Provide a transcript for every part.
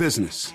Business.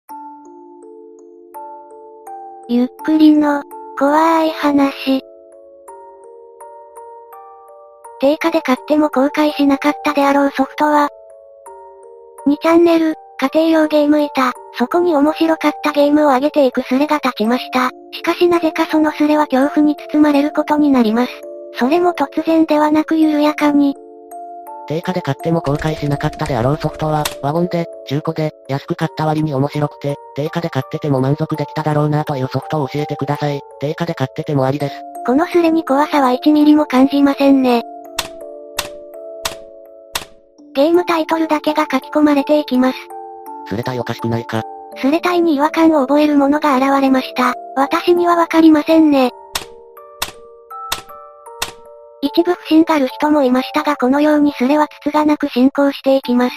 ゆっくりの、怖い話。定価で買っても後悔しなかったであろうソフトは、2チャンネル、家庭用ゲーム板、そこに面白かったゲームを上げていくスレが立ちました。しかしなぜかそのスレは恐怖に包まれることになります。それも突然ではなく緩やかに、定価で買っても後悔しなかったであろうソフトは、ワゴンで、中古で、安く買った割に面白くて、定価で買ってても満足できただろうなというソフトを教えてください。定価で買っててもありです。このスレに怖さは1ミリも感じませんね。ゲームタイトルだけが書き込まれていきます。すれたいおかしくないか。スレタイに違和感を覚えるものが現れました。私にはわかりませんね。一部不審がる人もいましたがこのようにスレはつつがなく進行していきます。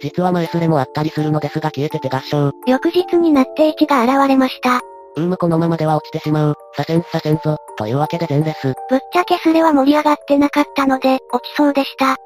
実は前スレもあったりするのですが消えてて合唱。翌日になって1が現れました。うーむこのままでは落ちてしまう。左遷左遷ぞ。というわけで全レス。ぶっちゃけスレは盛り上がってなかったので、落ちそうでした。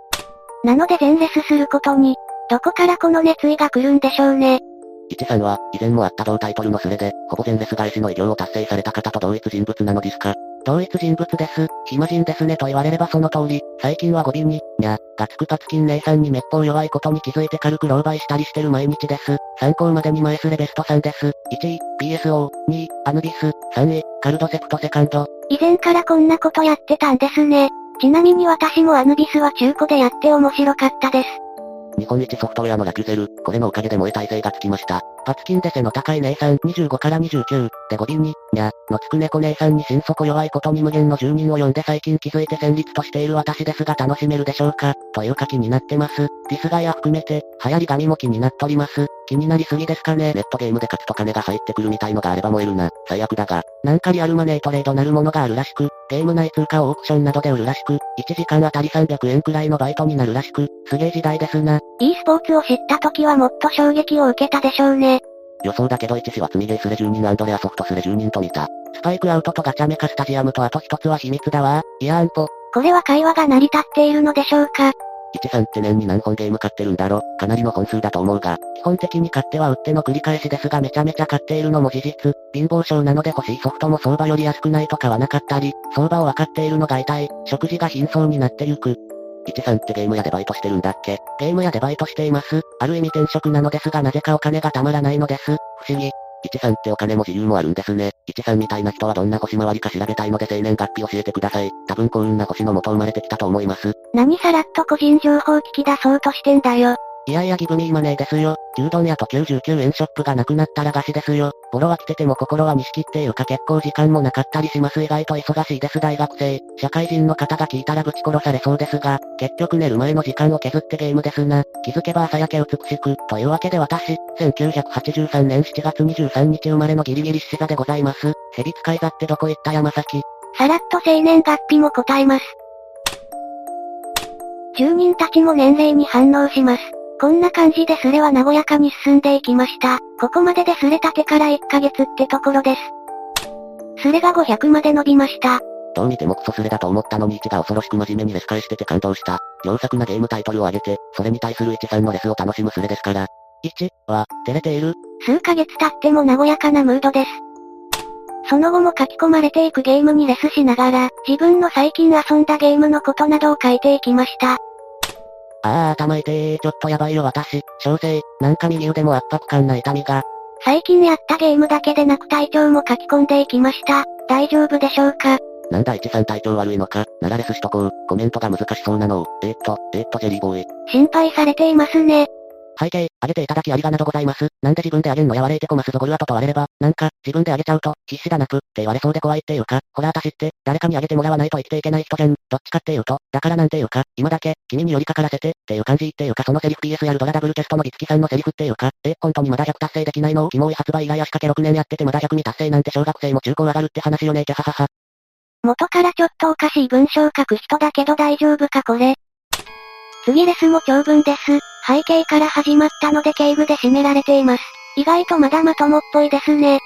なので全レスすることに、どこからこの熱意が来るんでしょうね。一さんは、以前もあった同タイトルのスレで、ほぼ全レス返しの偉業を達成された方と同一人物なのですか？同一人物です。暇人ですねと言われればその通り、最近は語尾に、にゃ、がつくパツキン姉さんにめっぽう弱いことに気づいて軽く狼狽したりしてる毎日です。参考までに前スレベスト3です。1位、PSO、2位、アヌビス、3位、カルドセプトセカンド。以前からこんなことやってたんですね。ちなみに私もアヌビスは中古でやって面白かったです。日本一ソフトウェアのラキュゼル、これのおかげで萌え耐性がつきました。パツキンで背の高い姉さん25から29、で語尾に、にゃ、のつく猫姉さんに心底弱いことに無限の住人を呼んで最近気づいて戦慄としている私ですが楽しめるでしょうかという書きになってます。ディスガイア含めて、流行り紙も気になっとります。気になりすぎですかねネットゲームで勝つと金が入ってくるみたいのがあれば燃えるな。最悪だが、なんかリアルマネートレードなるものがあるらしく、ゲーム内通貨をオークションなどで売るらしく、1時間あたり300円くらいのバイトになるらしく、すげえ時代ですな。e スポーツを知った時はもっと衝撃を受けたでしょうね。予想だけど1は積みゲースレ10人アンドレアソフトスレ10人と見た。スパイクアウトとガチャメカスタジアムとあと一つは秘密だわ。いやーんぽ。これは会話が成り立っているのでしょうか？1さんって年に何本ゲーム買ってるんだろ？かなりの本数だと思うが、基本的に買っては売っての繰り返しですがめちゃめちゃ買っているのも事実。貧乏症なので欲しいソフトも相場より安くないと買わなかったり、相場を分かっているのが痛い。食事が貧相になってゆく。一さんってゲーム屋でバイトしてるんだっけ？ゲーム屋でバイトしています。ある意味転職なのですがなぜかお金がたまらないのです。不思議。一さんってお金も自由もあるんですね。一さんみたいな人はどんな星回りか調べたいので生年月日教えてください。多分幸運な星の元生まれてきたと思います。何さらっと個人情報聞き出そうとしてんだよ。いやいやギブミーマネーですよ。牛丼屋と99円ショップがなくなったら菓子ですよ。ボロは来てても心は錦っていうか結構時間もなかったりします意外と忙しいです大学生。社会人の方が聞いたらぶち殺されそうですが、結局寝る前の時間を削ってゲームですな。気づけば朝焼け美しく。というわけで私、1983年7月23日生まれのギリギリ獅子座でございます。蛇使い座ってどこ行った山崎。さらっと生年月日も答えます。住人たちも年齢に反応します。こんな感じでスレは和やかに進んでいきました。ここまででスレ立てから1ヶ月ってところです。スレが500まで伸びました。どう見てもクソスレだと思ったのに1が恐ろしく真面目にレス返してて感動した。良作なゲームタイトルを上げて、それに対する1さんのレスを楽しむスレですから。1は、照れている数ヶ月経っても和やかなムードです。その後も書き込まれていくゲームにレスしながら、自分の最近遊んだゲームのことなどを書いていきました。あー頭痛えー、ちょっとやばいよ私、小生、なんか右腕も圧迫感な痛みが。最近やったゲームだけでなく体調も書き込んでいきました。大丈夫でしょうか？なんだ1さん体調悪いのか、ならレスしとこう。コメントが難しそうなのを。えー、っと、えー、っとジェリーボーイ。心配されていますね。背景、あげていただきありがなどございます。なんで自分であげんのやわれいてこますぞゴルアと問われれば、なんか、自分であげちゃうと、必死だなく、って言われそうで怖いっていうか、ほら私って、誰かにあげてもらわないと生きていけない人じゃん。どっちかっていうと、だからなんていうか、今だけ、君に寄りかからせて、っていう感じっていうかそのセリフ PSR ドラダブルテストのギツキさんのセリフっていうか、え、本当にまだ100達成できないの？キモい発売以来足掛け6年やっててまだ100未達成なんて小学生も中高上がるって話よねキャハハハ。元からちょっとおかしい文章書く人だけど大丈夫かこれ。次レスも長文です。背景から始まったので敬具で締められています。意外とまだまともっぽいですね。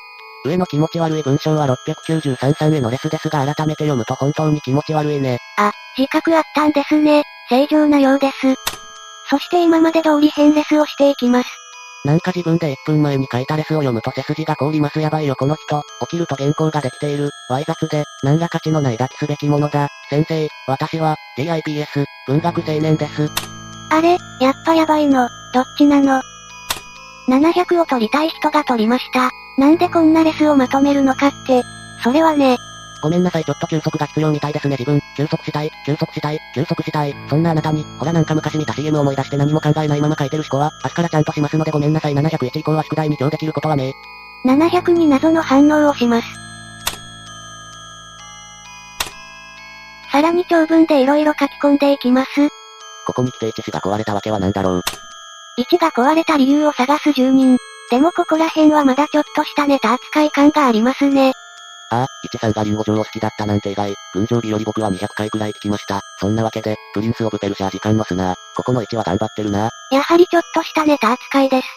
上の気持ち悪い文章は693さんへのレスですが改めて読むと本当に気持ち悪いね。あ、自覚あったんですね。正常なようです。そして今まで通り変レスをしていきます。なんか自分で1分前に書いたレスを読むと背筋が凍りますやばいよこの人。起きると原稿ができている。わい雑で、何ら価値のない抱きすべきものだ。先生、私は、DIPS、文学青年です。あれ、やっぱやばいの。どっちなの ?700 を取りたい人が取りました。なんでこんなレスをまとめるのかって。それはね、ごめんなさいちょっと休息が必要みたいですね自分。休息したい、休息したい、休息したい。そんなあなたに、ほらなんか昔見た CM 思い出して何も考えないまま書いてる思考は、明日からちゃんとしますのでごめんなさい701以降は宿題に今日できることはね700に謎の反応をします。さらに長文で色々書き込んでいきます。ここに来て1死が壊れたわけは何だろう。1が壊れた理由を探す住人。でもここら辺はまだちょっとしたネタ扱い感がありますね。ああ、1さんがリンゴ城を好きだったなんて意外。群青日より僕は200回くらい聞きました。そんなわけで、プリンスオブペルシャ時間の砂。ここの1は頑張ってるな。やはりちょっとしたネタ扱いです。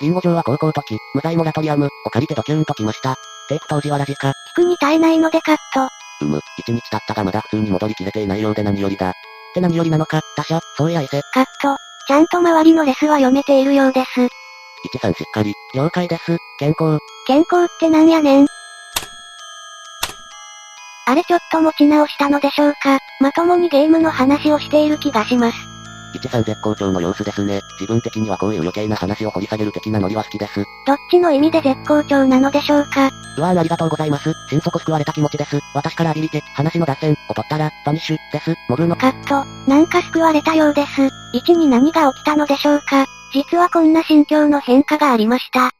リンゴ城は高校時、無罪モラトリアムを借りてドキューンときました。テープ当時はラジカ。聞くに耐えないのでカット。うむ、1日経ったがまだ普通に戻りきれていないようで何よりだ。って何よりなのか、他者、そういやいせ。カット。ちゃんと周りのレスは読めているようです。1さんしっかり、了解です。健康。健康ってなんやねん。あれちょっと持ち直したのでしょうかまともにゲームの話をしている気がします。1さん絶好調の様子ですね。自分的にはこういう余計な話を掘り下げる的なノリは好きです。どっちの意味で絶好調なのでしょうか？うわーありがとうございます。心底救われた気持ちです。私からアビリテ、話の脱線、を取ったら、バニッシュ、です。モグルの、カット。なんか救われたようです。1に何が起きたのでしょうか？実はこんな心境の変化がありました。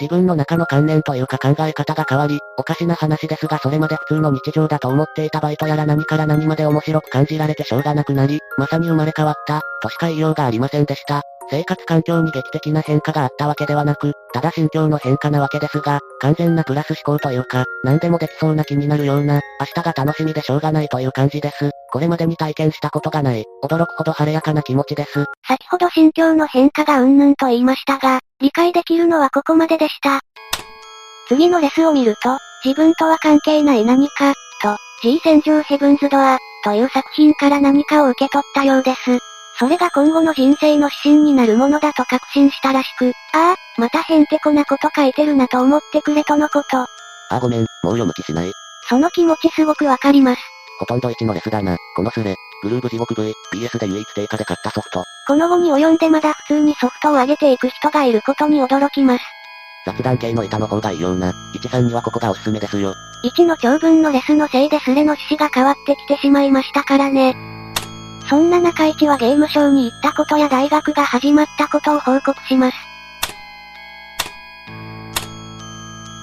自分の中の観念というか考え方が変わり、おかしな話ですがそれまで普通の日常だと思っていたバイトやら何から何まで面白く感じられてしょうがなくなり、まさに生まれ変わった、としか言いようがありませんでした。生活環境に劇的な変化があったわけではなく、ただ心境の変化なわけですが、完全なプラス思考というか、何でもできそうな気になるような、明日が楽しみでしょうがないという感じです。これまでに体験したことがない、驚くほど晴れやかな気持ちです。先ほど心境の変化がうんぬんと言いましたが、理解できるのはここまででした。次のレスを見ると、自分とは関係ない何か、と、G 戦場ヘブンズドア、という作品から何かを受け取ったようです。それが今後の人生の指針になるものだと確信したらしく、ああ、またへんてこなこと書いてるなと思ってくれとのこと。あごめん、もう読む気しない。その気持ちすごくわかります。ほとんど1のレスだな。このスレ、グルーブ地獄 V、BS で唯一定価で買ったソフト。この後に及んでまだ普通にソフトを上げていく人がいることに驚きます。雑談系の板の方がいいような。1さんにはここがおすすめですよ。1の長文のレスのせいでスレの趣旨が変わってきてしまいましたからね。そんな中1はゲームショーに行ったことや大学が始まったことを報告します。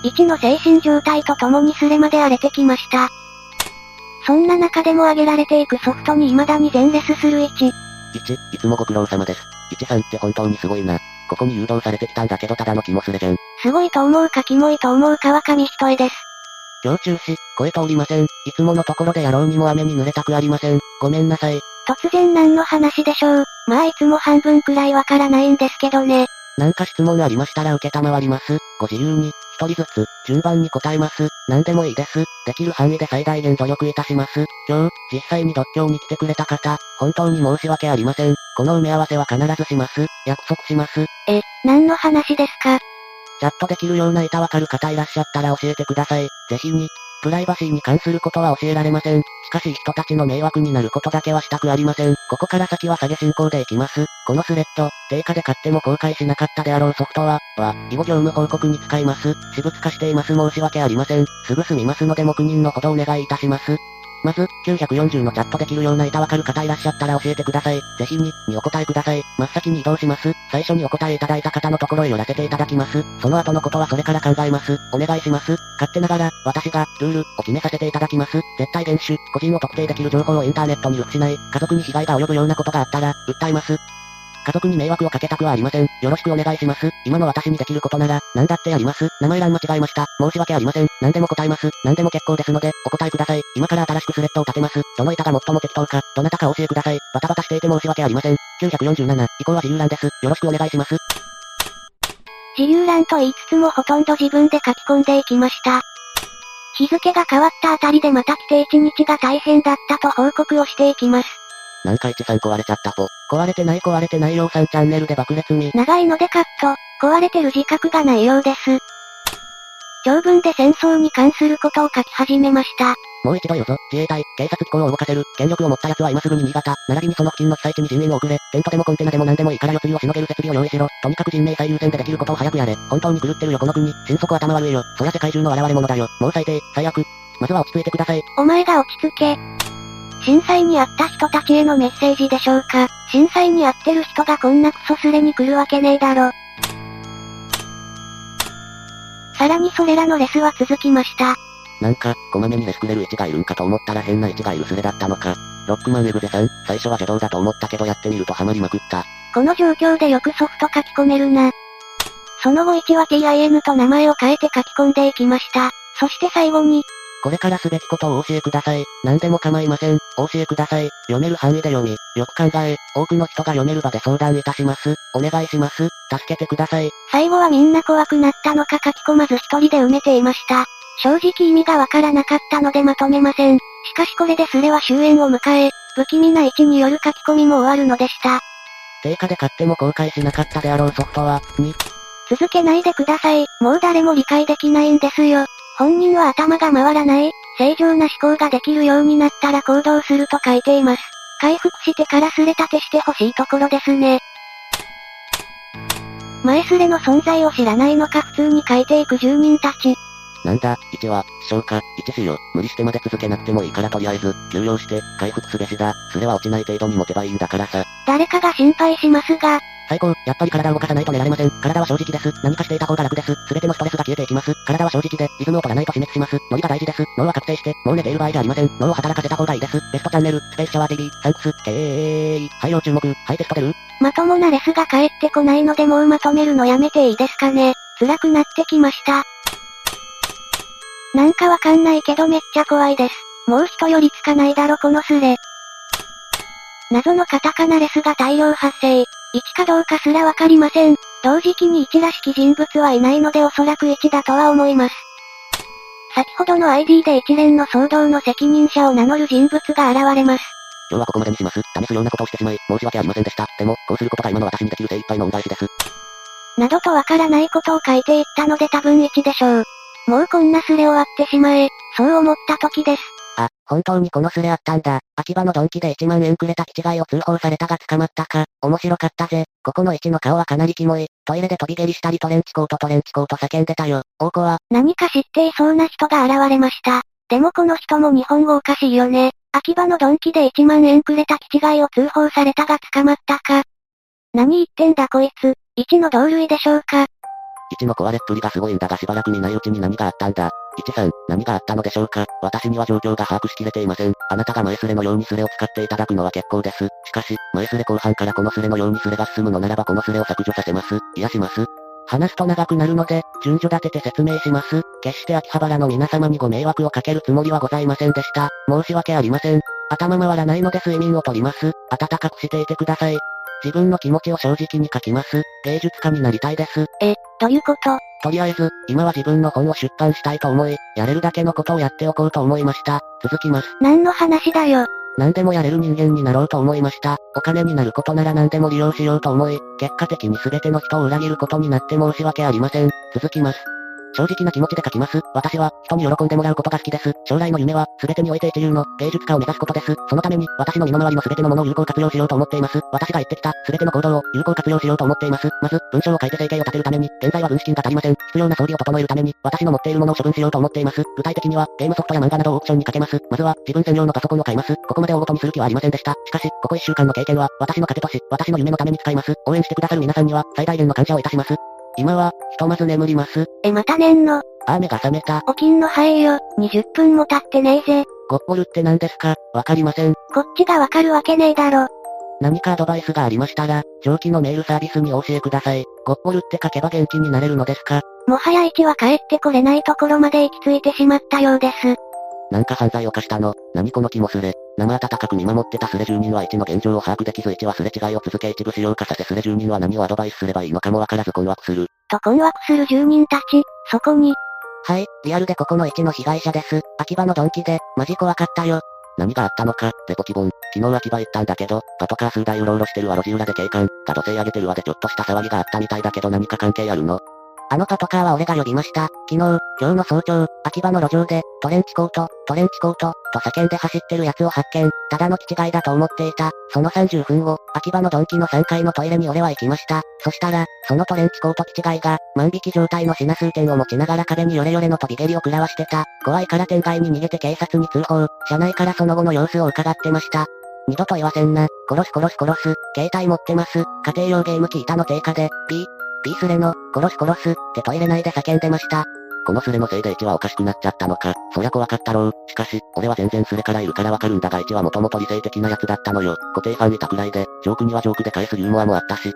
1の精神状態とともにスレまで荒れてきました。そんな中でも上げられていくソフトに未だに全レスする1。1、いつもご苦労様です。1さんって本当にすごいな。ここに誘導されてきたんだけどただの気もすれじゃん。すごいと思うかキモいと思うかは紙一重です。今日中止、声通りません。いつものところでやろうにも雨に濡れたくありません。ごめんなさい。突然何の話でしょう。まあいつも半分くらいわからないんですけどね。なんか質問ありましたら受けたまわります。ご自由に、一人ずつ、順番に答えます。何でもいいです。できる範囲で最大限努力いたします。今日、実際に独協に来てくれた方、本当に申し訳ありません。この埋め合わせは必ずします。約束します。え、何の話ですか？チャットできるような板わかる方いらっしゃったら教えてください。ぜひに。プライバシーに関することは教えられません。しかし人たちの迷惑になることだけはしたくありません。ここから先は下げ進行でいきます。このスレッド、定価で買っても公開しなかったであろうソフトは、は、以後業務報告に使います。私物化しています申し訳ありません。すぐ済みますので黙認のほどお願いいたします。まず、940のチャットできるような板わかる方いらっしゃったら教えてください。ぜひに、にお答えください。真っ先に移動します。最初にお答えいただいた方のところへ寄らせていただきます。その後のことはそれから考えます。お願いします。勝手ながら、私が、ルール、を決めさせていただきます。絶対厳守、個人を特定できる情報をインターネットに移しない、家族に被害が及ぶようなことがあったら、訴えます。家族に迷惑をかけたくはありません。よろしくお願いします。今の私にできることなら、何だってやります。名前欄間違えました。申し訳ありません。何でも答えます。何でも結構ですので、お答えください。今から新しくスレッドを立てます。どの板が最も適当か、どなたかお教えください。バタバタしていて申し訳ありません。947、以降は自由欄です。よろしくお願いします。自由欄と言いつつもほとんど自分で書き込んでいきました。日付が変わったあたりでまた来て1日が大変だったと報告をしていきます。なんか一さん壊れちゃったぽ。壊れてない壊れてないようさんチャンネルで爆裂に。長いのでカット、壊れてる自覚がないようです。長文で戦争に関することを書き始めました。もう一度言うぞ、自衛隊、警察機構を動かせる、権力を持った奴は今すぐに新潟、並びにその付近の被災地に人員を送れ、テントでもコンテナでも何でもいいから世釣りをしのげる設備を用意しろ、とにかく人命最優先でできることを早くやれ、本当に狂ってるよこの国、心底頭悪いよ、そりゃ世界中の現れ者だよ、もう最低、最悪。まずは落ち着いてください。お前が落ち着け。震災にあった人たちへのメッセージでしょうか。震災にあってる人がこんなクソスレに来るわけねえだろ。さらにそれらのレスは続きました。なんか、こまめにレスくれる位置がいるんかと思ったら変な位置がいるスレだったのか。ロックマンエグゼさん、最初は邪道だと思ったけどやってみるとハマりまくった。この状況でよくソフト書き込めるな。その後1は TIN と名前を変えて書き込んでいきました。そして最後に、これからすべきことをお教えください。何でも構いません。お教えください。読める範囲で読み、よく考え、多くの人が読める場で相談いたします。お願いします。助けてください。最後はみんな怖くなったのか書き込まず一人で埋めていました。正直意味がわからなかったのでまとめません。しかしこれでスレは終焉を迎え、不気味な位置による書き込みも終わるのでした。定価で買っても公開しなかったであろうソフトは、に、続けないでください。もう誰も理解できないんですよ。本人は頭が回らない、正常な思考ができるようになったら行動すると書いています。回復してからスレ立てしてほしいところですね。前スレの存在を知らないのか普通に書いていく住人たち。なんだ、1は、消化、1しよ。無理してまで続けなくてもいいからとりあえず、休養して、回復すべしだ。スレは落ちない程度に持てばいいんだからさ。誰かが心配しますが、最高、やっぱり体を動かさないと寝られません。体は正直です。何かしていた方が楽です。すべてのストレスが消えていきます。体は正直で、リズムを取らないと死滅します。ノリが大事です。脳は覚醒して、もう寝ている場合じゃありません。脳を働かせた方がいいです。ベストチャンネル、スペースシャワー TV、サンクス、けーい。はい、要注目。はい、テスト出る？まともなレスが返ってこないのでもうまとめるのやめていいですかね。辛くなってきました。なんかわかんないけどめっちゃ怖いです。もう人よりつかないだろこのスレ。謎のカタカナレスが大量発生。1かどうかすらわかりません。同時期に1らしき人物はいないのでおそらく1だとは思います。先ほどの ID で一連の騒動の責任者を名乗る人物が現れます。今日はここまでにします。試すようなことをしてしまい、申し訳ありませんでした。でも、こうすることが今の私にできる精一杯の恩返しです。などとわからないことを書いていったので多分1でしょう。もうこんなスレ終わってしまえ、そう思った時です。あ、本当にこのスレあったんだ。秋葉のドンキで1万円くれた気違いを通報されたが捕まったか。面白かったぜ。ここの1の顔はかなりキモい。トイレで飛び蹴りしたりトレンチコートトレンチコート叫んでたよ。大子は、何か知っていそうな人が現れました。でもこの人も日本語おかしいよね。秋葉のドンキで1万円くれた気違いを通報されたが捕まったか。何言ってんだこいつ。1の同類でしょうか。1の壊れっぷりがすごいんだがしばらく見ないうちに何があったんだ。1さん、何があったのでしょうか私には状況が把握しきれていません。あなたが前スレのようにスレを使っていただくのは結構です。しかし、前スレ後半からこのスレのようにスレが進むのならばこのスレを削除させます。いやします。話すと長くなるので、順序立てて説明します。決して秋葉原の皆様にご迷惑をかけるつもりはございませんでした。申し訳ありません。頭回らないので睡眠をとります。暖かくしていてください。自分の気持ちを正直に書きます。芸術家になりたいです。え、どういうこと？とりあえず、今は自分の本を出版したいと思い、やれるだけのことをやっておこうと思いました。続きます。何の話だよ？何でもやれる人間になろうと思いました。お金になることなら何でも利用しようと思い、結果的に全ての人を裏切ることになって申し訳ありません。続きます。正直な気持ちで書きます。私は、人に喜んでもらうことが好きです。将来の夢は、全てにおいて一流の芸術家を目指すことです。そのために、私の身の回りの全てのものを有効活用しようと思っています。私が言ってきた、全ての行動を有効活用しようと思っています。まず、文章を書いて生計を立てるために、現在は軍資金が足りません。必要な装備を整えるために、私の持っているものを処分しようと思っています。具体的には、ゲームソフトや漫画などをオークションにかけます。まずは、自分専用のパソコンを買います。ここまで大ごとにする気はありませんでした。しかし、ここ1週間の経験は、私の糧とし、私の夢のために使います。応援してくださる皆さんには、最大限の感謝をいたします。今は、ひとまず眠ります。え、また寝んの？あー目が覚めた。起きんの？早いよ。20分も経ってねえぜ。ゴッポルって何ですか？わかりません。こっちがわかるわけねえだろ。何かアドバイスがありましたら、上記のメールサービスにお教えください。ゴッポルって書けば元気になれるのですか？もはや1は帰ってこれないところまで行き着いてしまったようです。なんか犯罪を犯したの？何この気もすれ。生温かく見守ってたスレ住人は1の現状を把握できず1はすれ違いを続け一部使用化させスレ住人は何をアドバイスすればいいのかもわからず困惑する。と困惑する住人たち、そこに、はい、リアルでここの1の被害者です。秋葉のドンキで、マジ怖かったよ。何があったのか、レポキボン。昨日秋葉行ったんだけど、パトカー数台うろうろしてるわ路地裏で警官が土星上げてるわでちょっとした騒ぎがあったみたいだけど何か関係あるのあのパトカーは俺が呼びました。昨日、今日の早朝、秋葉の路上で、トレンチコート、トレンチコート、と叫んで走ってる奴を発見。ただの気違いだと思っていた。その30分後、秋葉のドンキの3階のトイレに俺は行きました。そしたら、そのトレンチコート気違いが、万引き状態の品数点を持ちながら壁にヨレヨレの飛び蹴りを食らわしてた。怖いから店外に逃げて警察に通報。車内からその後の様子を伺ってました。二度と言わせんな。殺す殺す殺す。携帯持ってます。家庭用ゲーム機板の定価で、ピー、ピースレの、殺す殺す、ってトイレ内で叫んでました。このスレのせいで1はおかしくなっちゃったのか。そりゃ怖かったろう。しかし、俺は全然スレからいるからわかるんだが1はもともと理性的なやつだったのよ。固定ファンいたくらいで、ジョークにはジョークで返すユーモアもあったし。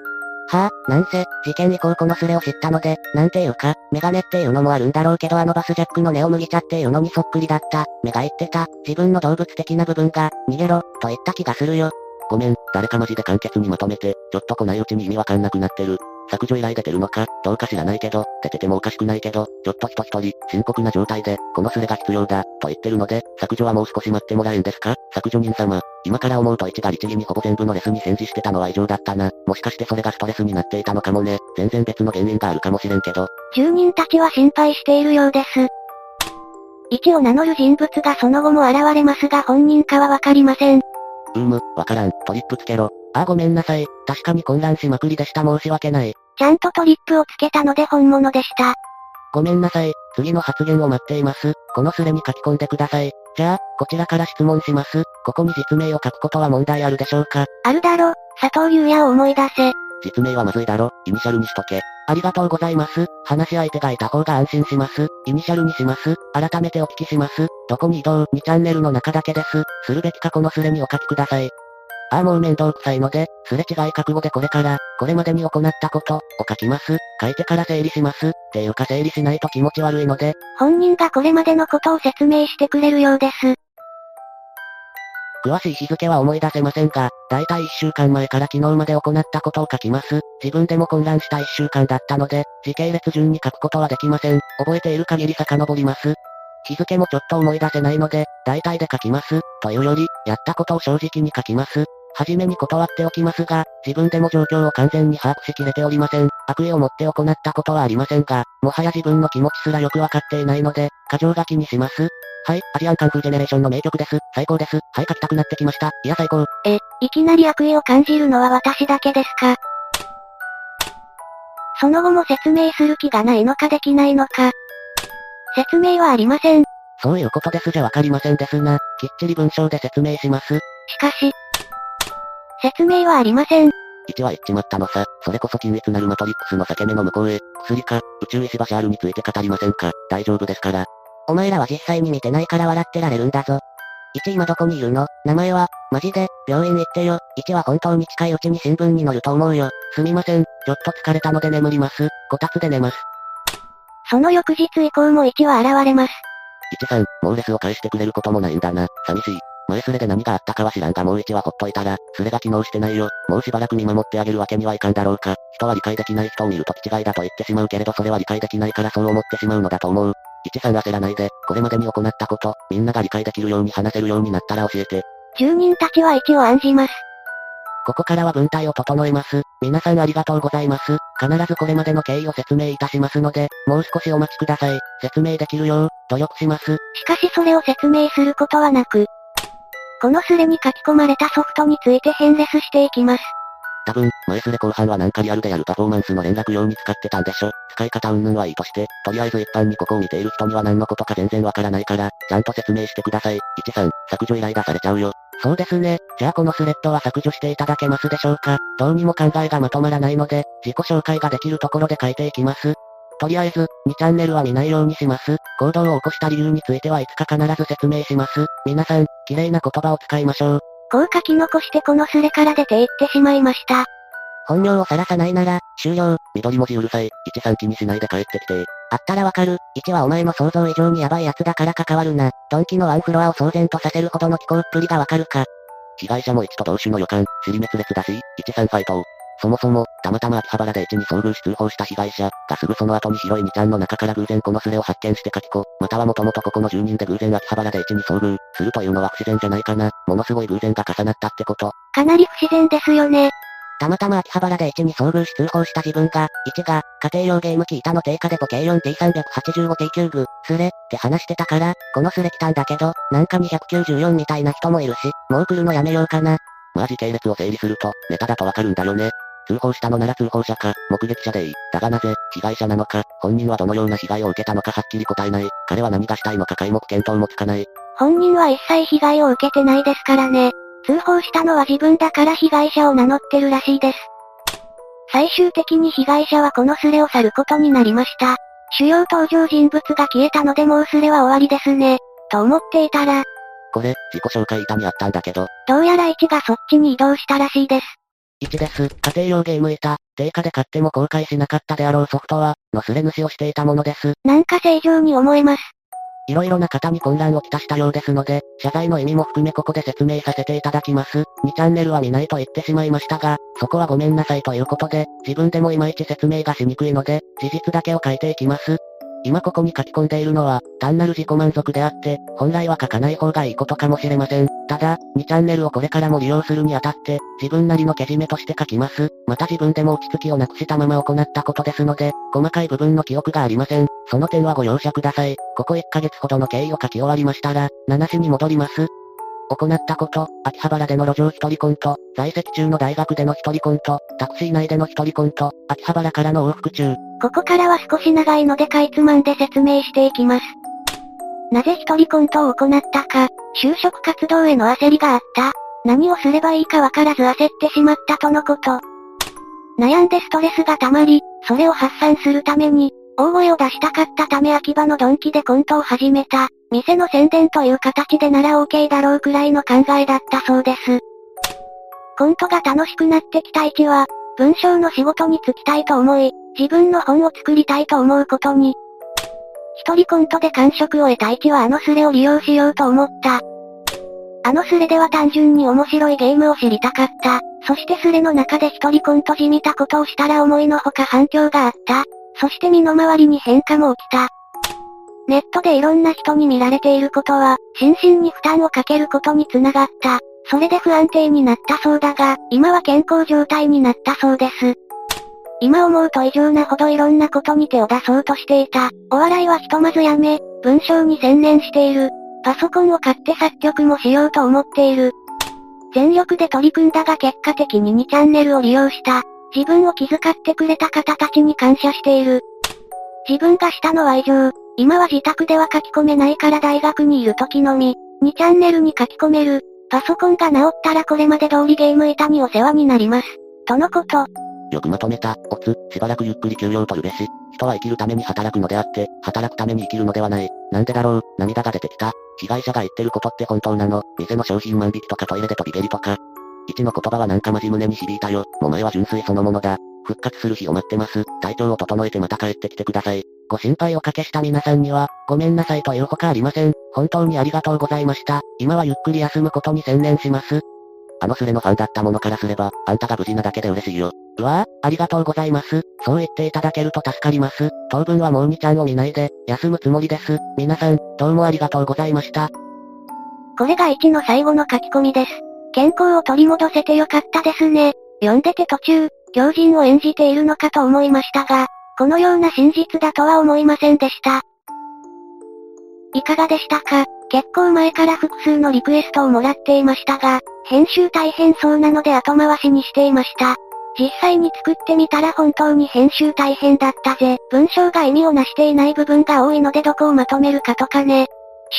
はあ、なんせ、事件以降このスレを知ったので、なんていうか、メガネっていうのもあるんだろうけどあのバスジャックのネオ麦茶っていうのにそっくりだった。目が言ってた、自分の動物的な部分が、逃げろ、と言った気がするよ。ごめん、誰かマジで簡潔にまとめて、ちょっと来ないうちに意味わかんなくなってる。削除依頼出てるのか、どうか知らないけど、出ててもおかしくないけど、ちょっと人一人、深刻な状態で、このスレが必要だ、と言ってるので、削除はもう少し待ってもらえんですか？削除人様。今から思うと1が律儀にほぼ全部のレスに返事してたのは異常だったな。もしかしてそれがストレスになっていたのかもね。全然別の原因があるかもしれんけど。住人たちは心配しているようです。1を名乗る人物がその後も現れますが本人かはわかりません。うーむ、わからん。トリップつけろ。あーごめんなさい。確かに混乱しまくりでした申し訳ない。ちゃんとトリップをつけたので本物でした。ごめんなさい。次の発言を待っています。このスレに書き込んでください。じゃあ、こちらから質問します。ここに実名を書くことは問題あるでしょうか？あるだろ、佐藤優也を思い出せ。実名はまずいだろ。イニシャルにしとけ。ありがとうございます。話し相手がいた方が安心します。イニシャルにします。改めてお聞きします。どこに移動 ?2 チャンネルの中だけです。するべきかこのスレにお書きください。ああもう面倒くさいので、すれ違い覚悟でこれから、これまでに行ったこと、を書きます。書いてから整理します。っていうか整理しないと気持ち悪いので、本人がこれまでのことを説明してくれるようです。詳しい日付は思い出せませんが、だいたい1週間前から昨日まで行ったことを書きます。自分でも混乱した1週間だったので、時系列順に書くことはできません。覚えている限り遡ります。日付もちょっと思い出せないので、大体で書きます。というより、やったことを正直に書きます。はじめに断っておきますが、自分でも状況を完全に把握しきれておりません。悪意を持って行ったことはありませんが、もはや自分の気持ちすらよくわかっていないので、過剰書きにします。はい、アジアンカンフージェネレーションの名曲です。最高です。はい、書きたくなってきました。いや最高。え、いきなり悪意を感じるのは私だけですか？その後も説明する気がないのかできないのか。説明はありません。そういうことですじゃわかりませんですな。きっちり文章で説明します。しかし、説明はありません。1は言っちまったのさ。それこそ均一なるマトリックスの裂け目の向こうへ。薬か、宇宙石橋 R について語りませんか。大丈夫ですから。お前らは実際に見てないから笑ってられるんだぞ。1今どこにいるの？名前は、マジで、病院行ってよ。1は本当に近いうちに新聞に載ると思うよ。すみません。ちょっと疲れたので眠ります。こたつで寝ます。その翌日以降も1は現れます。1さん、もうレスを返してくれることもないんだな。寂しい。前スレで何があったかは知らんがもう一はほっといたら、スレが機能してないよ。もうしばらく見守ってあげるわけにはいかんだろうか。人は理解できない人を見ると気違いだと言ってしまうけれどそれは理解できないからそう思ってしまうのだと思う。一さん焦らないで、これまでに行ったこと、みんなが理解できるように話せるようになったら教えて。住人たちは一を案じます。ここからは文体を整えます。皆さんありがとうございます。必ずこれまでの経緯を説明いたしますので、もう少しお待ちください。説明できるよう、努力します。しかしそれを説明することはなく、このスレに書き込まれたソフトについて編レスしていきます。多分、前スレ後半はなんかリアルでやるパフォーマンスの連絡用に使ってたんでしょ。使い方云々はいいとして、とりあえず一般にここを見ている人には何のことか全然わからないから、ちゃんと説明してください。13、削除依頼出されちゃうよ。そうですね。じゃあこのスレッドは削除していただけますでしょうかどうにも考えがまとまらないので、自己紹介ができるところで書いていきます。とりあえず、2チャンネルは見ないようにします。行動を起こした理由についてはいつか必ず説明します。皆さん、綺麗な言葉を使いましょう。こう書き残してこのスレから出て行ってしまいました。本名を晒さないなら、終了。緑文字うるさい。13気にしないで帰ってきて。あったらわかる。1はお前の想像以上にヤバい奴だから関わるな。ドンキのワンフロアを騒然とさせるほどの気候っぷりがわかるか。被害者も1と同種の予感、尻滅裂だし、13ファイト。そもそも、たまたま秋葉原で1に遭遇し通報した被害者がすぐその後に広い2ちゃんの中から偶然このスレを発見して書き子、またはもともとここの住人で偶然秋葉原で1に遭遇するというのは不自然じゃないかな。ものすごい偶然が重なったってこと。かなり不自然ですよね。たまたま秋葉原で1に遭遇し通報した自分が、1が、家庭用ゲーム機板の定価で 5K4T385T9 スレって話してたから、このスレ来たんだけど、なんか294みたいな人もいるし、もう来るのやめようかな。まあ時系列を整理すると、ネタだとわかるんだよね。通報したのなら通報者か、目撃者でいい。だがなぜ、被害者なのか、本人はどのような被害を受けたのかはっきり答えない。彼は何がしたいのか皆目見当もつかない。本人は一切被害を受けてないですからね。通報したのは自分だから被害者を名乗ってるらしいです。最終的に被害者はこのスレを去ることになりました。主要登場人物が消えたのでもうスレは終わりですね。と思っていたら。これ、自己紹介板にあったんだけど。どうやら1がそっちに移動したらしいです。1です。家庭用ゲーム板、定価で買っても公開しなかったであろうソフトは、のスレ主をしていたものです。なんか正常に思えます。色々な方に混乱をきたしたようですので、謝罪の意味も含めここで説明させていただきます。2チャンネルは見ないと言ってしまいましたが、そこはごめんなさいということで、自分でもいまいち説明がしにくいので、事実だけを書いていきます。今ここに書き込んでいるのは、単なる自己満足であって、本来は書かない方がいいことかもしれません。ただ、2チャンネルをこれからも利用するにあたって、自分なりのけじめとして書きます。また自分でも落ち着きをなくしたまま行ったことですので、細かい部分の記憶がありません。その点はご容赦ください。ここ1ヶ月ほどの経緯を書き終わりましたら、7市に戻ります。行ったこと、秋葉原での路上一人コント、在籍中の大学での一人コント、タクシー内での一人コント、秋葉原からの往復中。ここからは少し長いのでかいつまんで説明していきます。なぜ一人コントを行ったか、就職活動への焦りがあった。何をすればいいかわからず焦ってしまったとのこと。悩んでストレスが溜まり、それを発散するために、大声を出したかったため秋葉のドンキでコントを始めた。店の宣伝という形でなら OK だろうくらいの考えだったそうです。コントが楽しくなってきた位置は、文章の仕事に就きたいと思い、自分の本を作りたいと思うことに。一人コントで感触を得た位置はあのスレを利用しようと思った。あのスレでは単純に面白いゲームを知りたかった。そしてスレの中で一人コントじみたことをしたら思いのほか反響があった。そして身の回りに変化も起きた。ネットでいろんな人に見られていることは、心身に負担をかけることにつながった。それで不安定になったそうだが、今は健康状態になったそうです。今思うと異常なほどいろんなことに手を出そうとしていた。お笑いはひとまずやめ、文章に専念している。パソコンを買って作曲もしようと思っている。全力で取り組んだが結果的に2チャンネルを利用した。自分を気遣ってくれた方たちに感謝している。自分がしたのは以上。今は自宅では書き込めないから大学にいる時のみ、2チャンネルに書き込める。パソコンが直ったらこれまで通りゲーム板にお世話になります。とのこと。よくまとめた、コツ、しばらくゆっくり休養を取るべし。人は生きるために働くのであって、働くために生きるのではない。なんでだろう、涙が出てきた。被害者が言ってることって本当なの？店の商品万引きとかトイレで飛び蹴りとか。一の言葉はなんかマジ胸に響いたよ。お前は純粋そのものだ。復活する日を待ってます。体調を整えてまた帰ってきてください。ご心配おかけした皆さんには、ごめんなさいというほかありません。本当にありがとうございました。今はゆっくり休むことに専念します。あのスレのファンだったものからすれば、あんたが無事なだけで嬉しいよ。わぁ、ありがとうございます。そう言っていただけると助かります。当分はもうみちゃんを見ないで、休むつもりです。皆さん、どうもありがとうございました。これが1の最後の書き込みです。健康を取り戻せてよかったですね。読んでて途中、狂人を演じているのかと思いましたが、このような真実だとは思いませんでした。いかがでしたか？結構前から複数のリクエストをもらっていましたが、編集大変そうなので後回しにしていました。実際に作ってみたら本当に編集大変だったぜ。文章が意味をなしていない部分が多いのでどこをまとめるかとかね。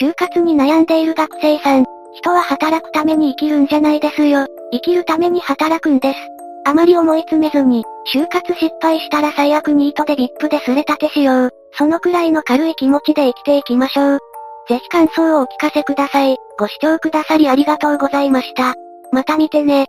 就活に悩んでいる学生さん、人は働くために生きるんじゃないですよ。生きるために働くんです。あまり思い詰めずに、就活失敗したら最悪ニートで VIP でスレ立てしよう。そのくらいの軽い気持ちで生きていきましょう。ぜひ感想をお聞かせください。ご視聴くださりありがとうございました。また見てね。